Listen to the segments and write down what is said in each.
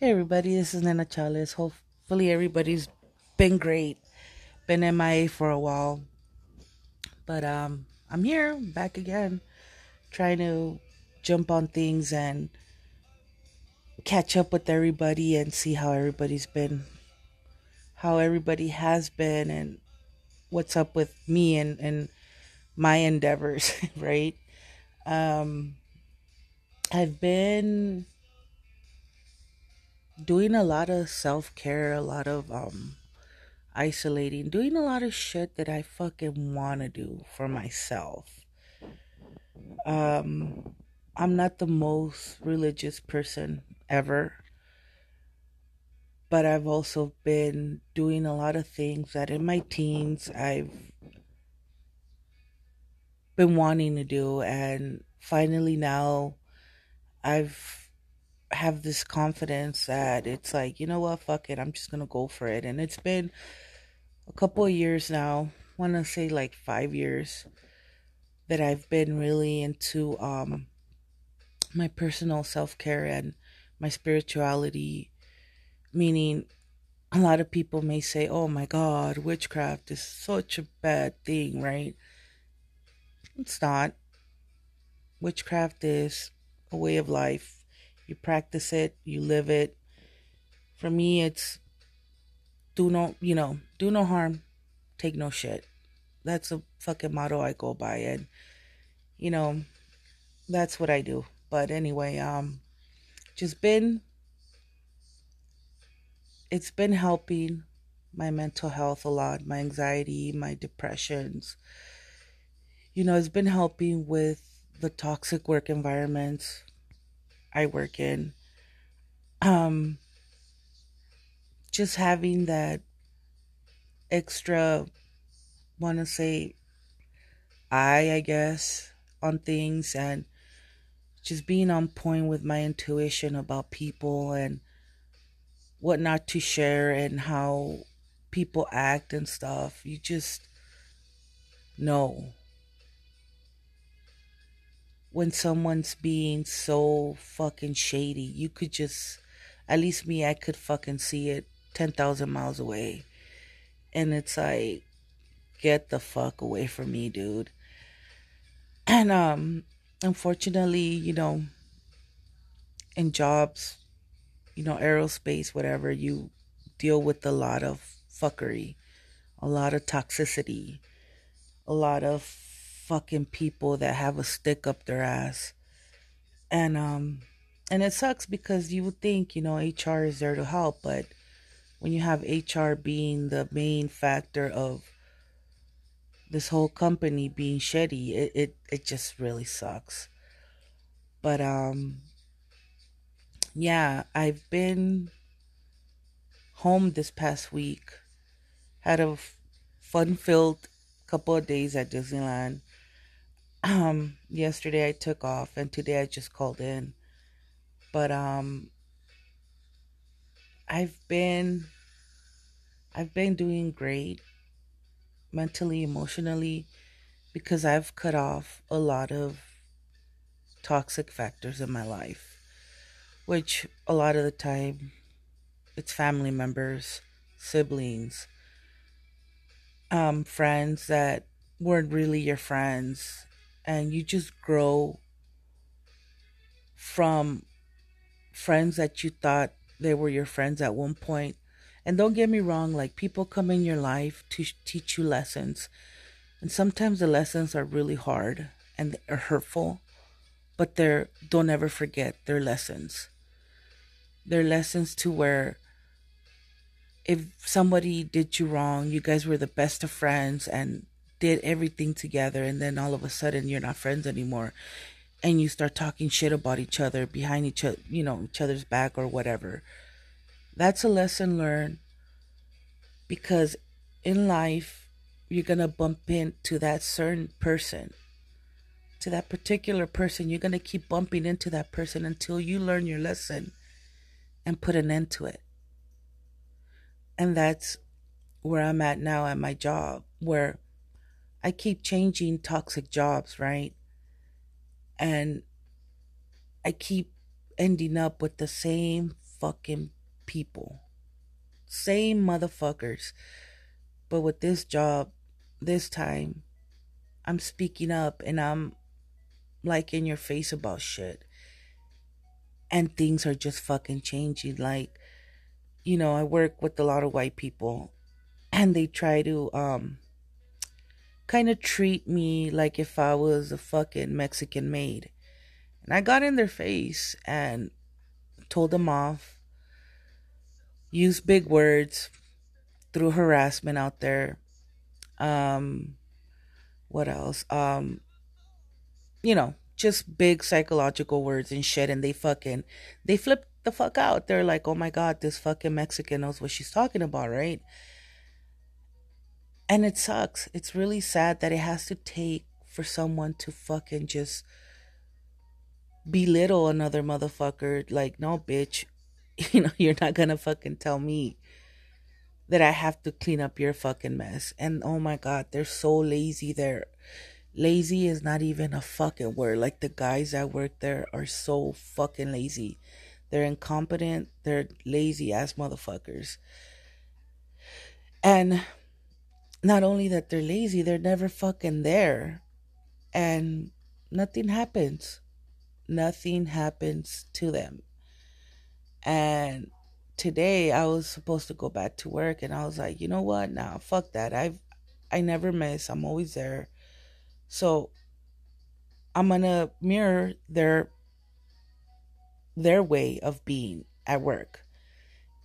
Hey everybody, this is Nana Chales. Hopefully everybody's been great. Been MIA for a while. But um I'm here, back again, trying to jump on things and catch up with everybody and see how everybody's been how everybody has been and what's up with me and, and my endeavors, right? Um I've been doing a lot of self care, a lot of um isolating, doing a lot of shit that I fucking wanna do for myself. Um I'm not the most religious person ever. But I've also been doing a lot of things that in my teens I've been wanting to do and finally now I've have this confidence that it's like, you know what, fuck it, I'm just gonna go for it. And it's been a couple of years now, wanna say like five years that I've been really into um my personal self care and my spirituality, meaning a lot of people may say, Oh my god, witchcraft is such a bad thing, right? It's not. Witchcraft is a way of life you practice it, you live it. For me, it's do no, you know, do no harm, take no shit. That's a fucking motto I go by, and you know, that's what I do. But anyway, um, just been, it's been helping my mental health a lot, my anxiety, my depressions. You know, it's been helping with the toxic work environments, I work in. Um, just having that extra, want to say, eye, I guess, on things and just being on point with my intuition about people and what not to share and how people act and stuff. You just know when someone's being so fucking shady. You could just, at least me, I could fucking see it 10,000 miles away. And it's like, get the fuck away from me, dude. And, um, unfortunately, you know, in jobs, you know, aerospace, whatever, you deal with a lot of fuckery, a lot of toxicity, a lot of fucking people that have a stick up their ass. And um and it sucks because you would think, you know, HR is there to help, but when you have HR being the main factor of this whole company being shitty, it, it, it just really sucks. But um yeah, I've been home this past week. Had a fun filled couple of days at Disneyland um yesterday I took off and today I just called in. But um I've been I've been doing great mentally, emotionally because I've cut off a lot of toxic factors in my life, which a lot of the time it's family members, siblings, um, friends that weren't really your friends and you just grow from friends that you thought they were your friends at one point. And don't get me wrong, like people come in your life to teach you lessons. And sometimes the lessons are really hard and are hurtful, but they're don't ever forget their lessons. They're lessons to where if somebody did you wrong, you guys were the best of friends and did everything together and then all of a sudden you're not friends anymore and you start talking shit about each other behind each other, you know, each other's back or whatever. That's a lesson learned because in life you're going to bump into that certain person. To that particular person, you're going to keep bumping into that person until you learn your lesson and put an end to it. And that's where I'm at now at my job, where I keep changing toxic jobs, right? And I keep ending up with the same fucking people. Same motherfuckers. But with this job, this time, I'm speaking up and I'm like in your face about shit. And things are just fucking changing. Like, you know, I work with a lot of white people and they try to um kind of treat me like if I was a fucking Mexican maid. And I got in their face and told them off, used big words, threw harassment out there. Um, what else? Um, you know, just big psychological words and shit. And they fucking, they flipped the fuck out. They're like, oh my God, this fucking Mexican knows what she's talking about, right? And it sucks. It's really sad that it has to take for someone to fucking just belittle another motherfucker. Like, no, bitch, you know, you're not gonna fucking tell me that I have to clean up your fucking mess. And oh my god, they're so lazy there. Lazy is not even a fucking word. Like the guys that work there are so fucking lazy. They're incompetent. They're lazy ass motherfuckers. And not only that they're lazy, they're never fucking there. And nothing happens. Nothing happens to them. And today I was supposed to go back to work and I was like, you know what? Nah, fuck that. I've I never miss. I'm always there. So I'm gonna mirror their their way of being at work.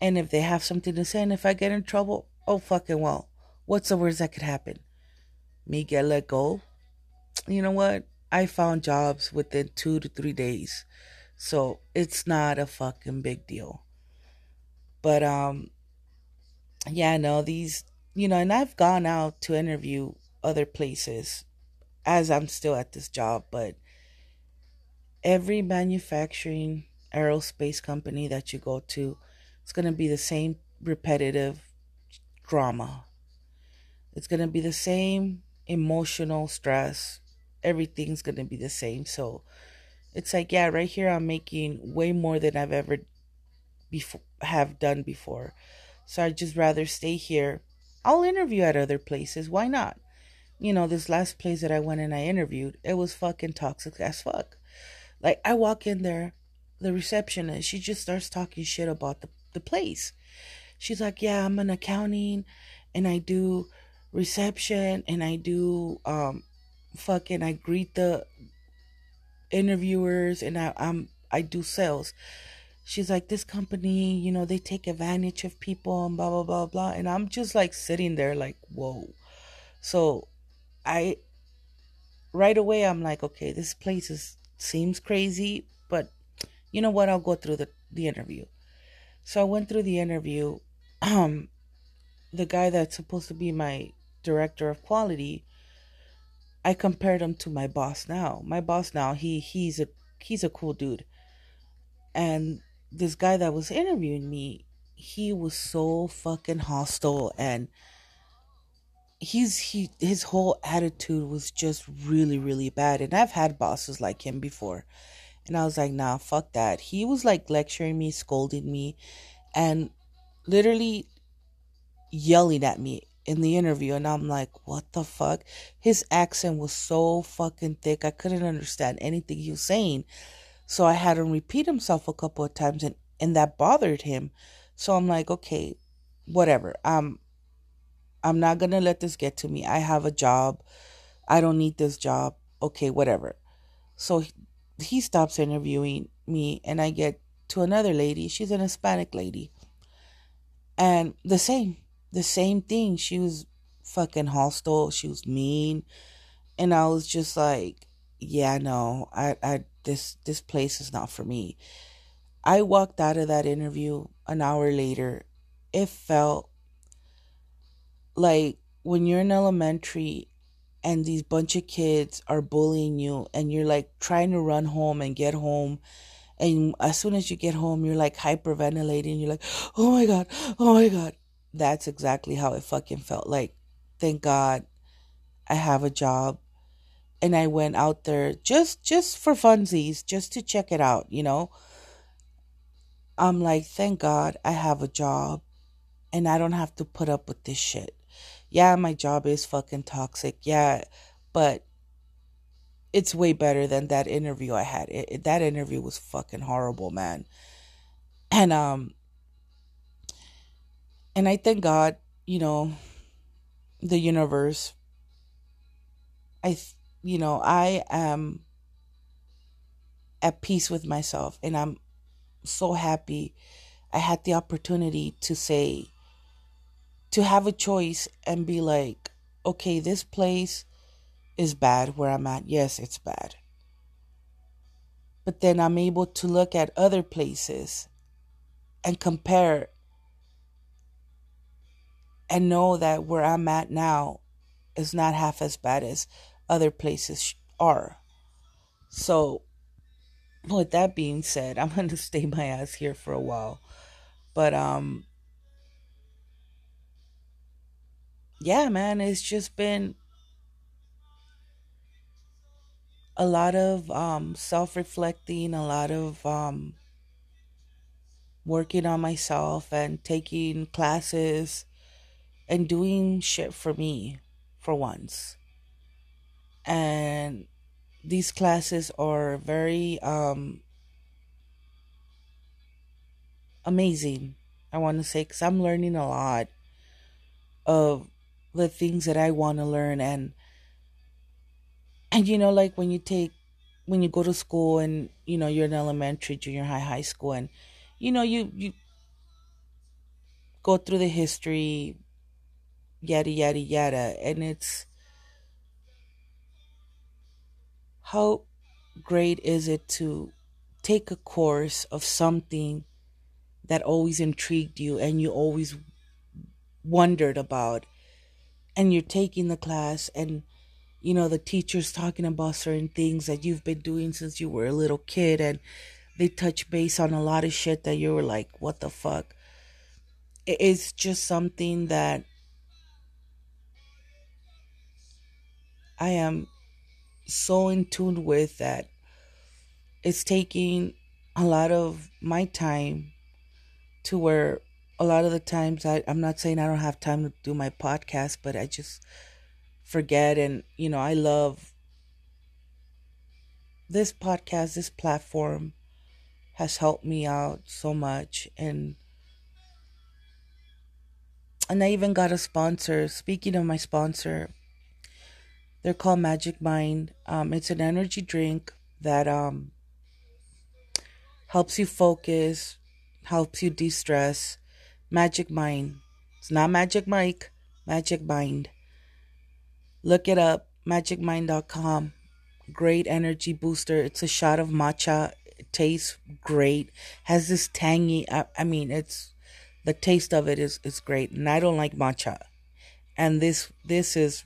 And if they have something to say and if I get in trouble, oh fucking well. What's the worst that could happen? Me get let go? You know what? I found jobs within two to three days. So it's not a fucking big deal. But um yeah, no, these you know, and I've gone out to interview other places as I'm still at this job, but every manufacturing aerospace company that you go to, it's going to be the same repetitive drama it's going to be the same emotional stress. Everything's going to be the same. So it's like, yeah, right here I'm making way more than I've ever before have done before. So I'd just rather stay here. I'll interview at other places. Why not? You know, this last place that I went and I interviewed, it was fucking toxic as fuck. Like I walk in there, the receptionist, she just starts talking shit about the, the place. She's like, Yeah, I'm an accounting and I do reception and I do um fucking I greet the interviewers and I, I'm I do sales. She's like, this company, you know, they take advantage of people and blah blah blah blah. And I'm just like sitting there like, whoa. So I right away I'm like, okay, this place is seems crazy, you know what? I'll go through the, the interview. So I went through the interview. Um the guy that's supposed to be my director of quality, I compared him to my boss now. My boss now, he he's a he's a cool dude. And this guy that was interviewing me, he was so fucking hostile and he's he his whole attitude was just really really bad and I've had bosses like him before. And I was like, "Nah, fuck that." He was like lecturing me, scolding me, and literally yelling at me in the interview and I'm like, what the fuck? His accent was so fucking thick. I couldn't understand anything he was saying. So I had him repeat himself a couple of times and, and that bothered him. So I'm like, okay, whatever. Um I'm not gonna let this get to me. I have a job. I don't need this job. Okay, whatever. So he, stops interviewing me and I get to another lady. She's an Hispanic lady. And the same the same thing. She was fucking hostile. She was mean. And I was just like, yeah, no, I, I, this, this place is not for me. I walked out of that interview an hour later. It felt like when you're in elementary and these bunch of kids are bullying you and you're like trying to run home and get home and as soon as you get home you're like hyperventilating you're like oh my god oh my god that's exactly how it fucking felt like. Thank God I have a job and I went out there just just for funsies, just to check it out, you know. I'm like, thank God I have a job and I don't have to put up with this shit. Yeah, my job is fucking toxic. Yeah, but it's way better than that interview I had. It, it, that interview was fucking horrible, man. And um and I thank God, you know, the universe. I you know, I am at peace with myself and I'm so happy I had the opportunity to say to have a choice and be like, okay, this place is bad where I'm at. Yes, it's bad. But then I'm able to look at other places and compare and know that where I'm at now is not half as bad as other places are. So, with that being said, I'm going to stay my ass here for a while. But, um, yeah, man, it's just been a lot of um, self reflecting, a lot of um, working on myself and taking classes and doing shit for me for once. And these classes are very um, amazing, I want to say, because I'm learning a lot of the things that I want to learn. And and you know like when you take when you go to school and you know you're in elementary junior high high school and you know you you go through the history yada yada yada. And it's how great is it to take a course of something that always intrigued you and you always wondered about and you're taking the class and you know the teachers talking about certain things that you've been doing since you were a little kid and they touch base on a lot of shit that you were like what the fuck? It's just something that I am so in tune with that it's taking a lot of my time to where a lot of the times I, I'm not saying I don't have time to do my podcast, but I just forget. And, you know, I love this podcast, this platform has helped me out so much. And, and I even got a sponsor. Speaking of my sponsor, they're called Magic Mind. Um, it's an energy drink that um, helps you focus, helps you de stress Magic Mind. It's not Magic Mike, Magic Mind. Look it up, magicmind.com. Great energy booster. It's a shot of matcha. It tastes great. Has this tangy, I, I mean, it's the taste of it is, is great. And I don't like matcha. And this this is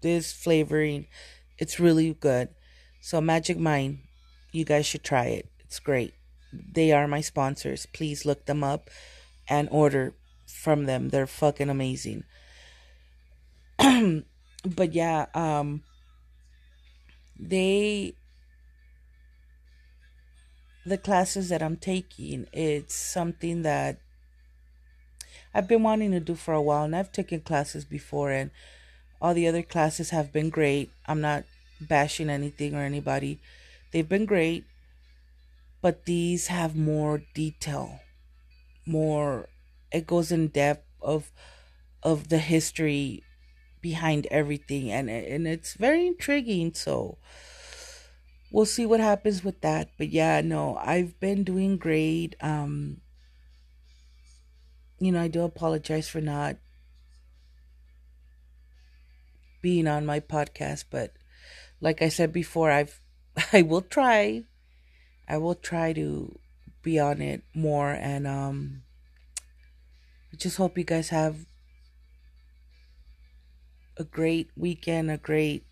this flavoring, it's really good. So Magic Mind, you guys should try it. It's great. They are my sponsors. Please look them up and order from them. They're fucking amazing. but yeah, um they the classes that I'm taking, it's something that I've been wanting to do for a while and I've taken classes before and all the other classes have been great. I'm not bashing anything or anybody. They've been great, but these have more detail more it goes in depth of of the history behind everything. And and it's very intriguing. So we'll see what happens with that. But yeah no i've been doing great. Um you know i do apologize for not being on my podcast. But like i said before i've i will try. I will try to be on it more and um just hope you guys have a great weekend, a great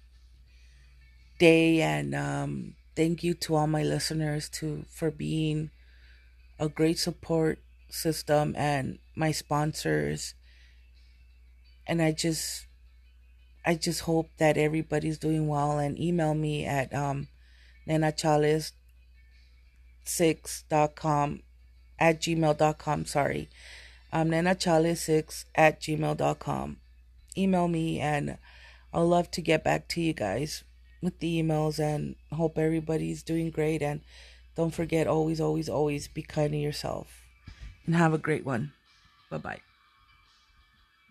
day and um thank you to all my listeners to for being a great support system and my sponsors. And I just I just hope that everybody's doing well and email me at um nanachales nana6.com at gmail.com. Sorry. Um, I'm nanachale6 at gmail.com. Email me and I'll love to get back to you guys with the emails and hope everybody's doing great. And don't forget, always, always, always be kind to yourself and have a great one. Bye bye.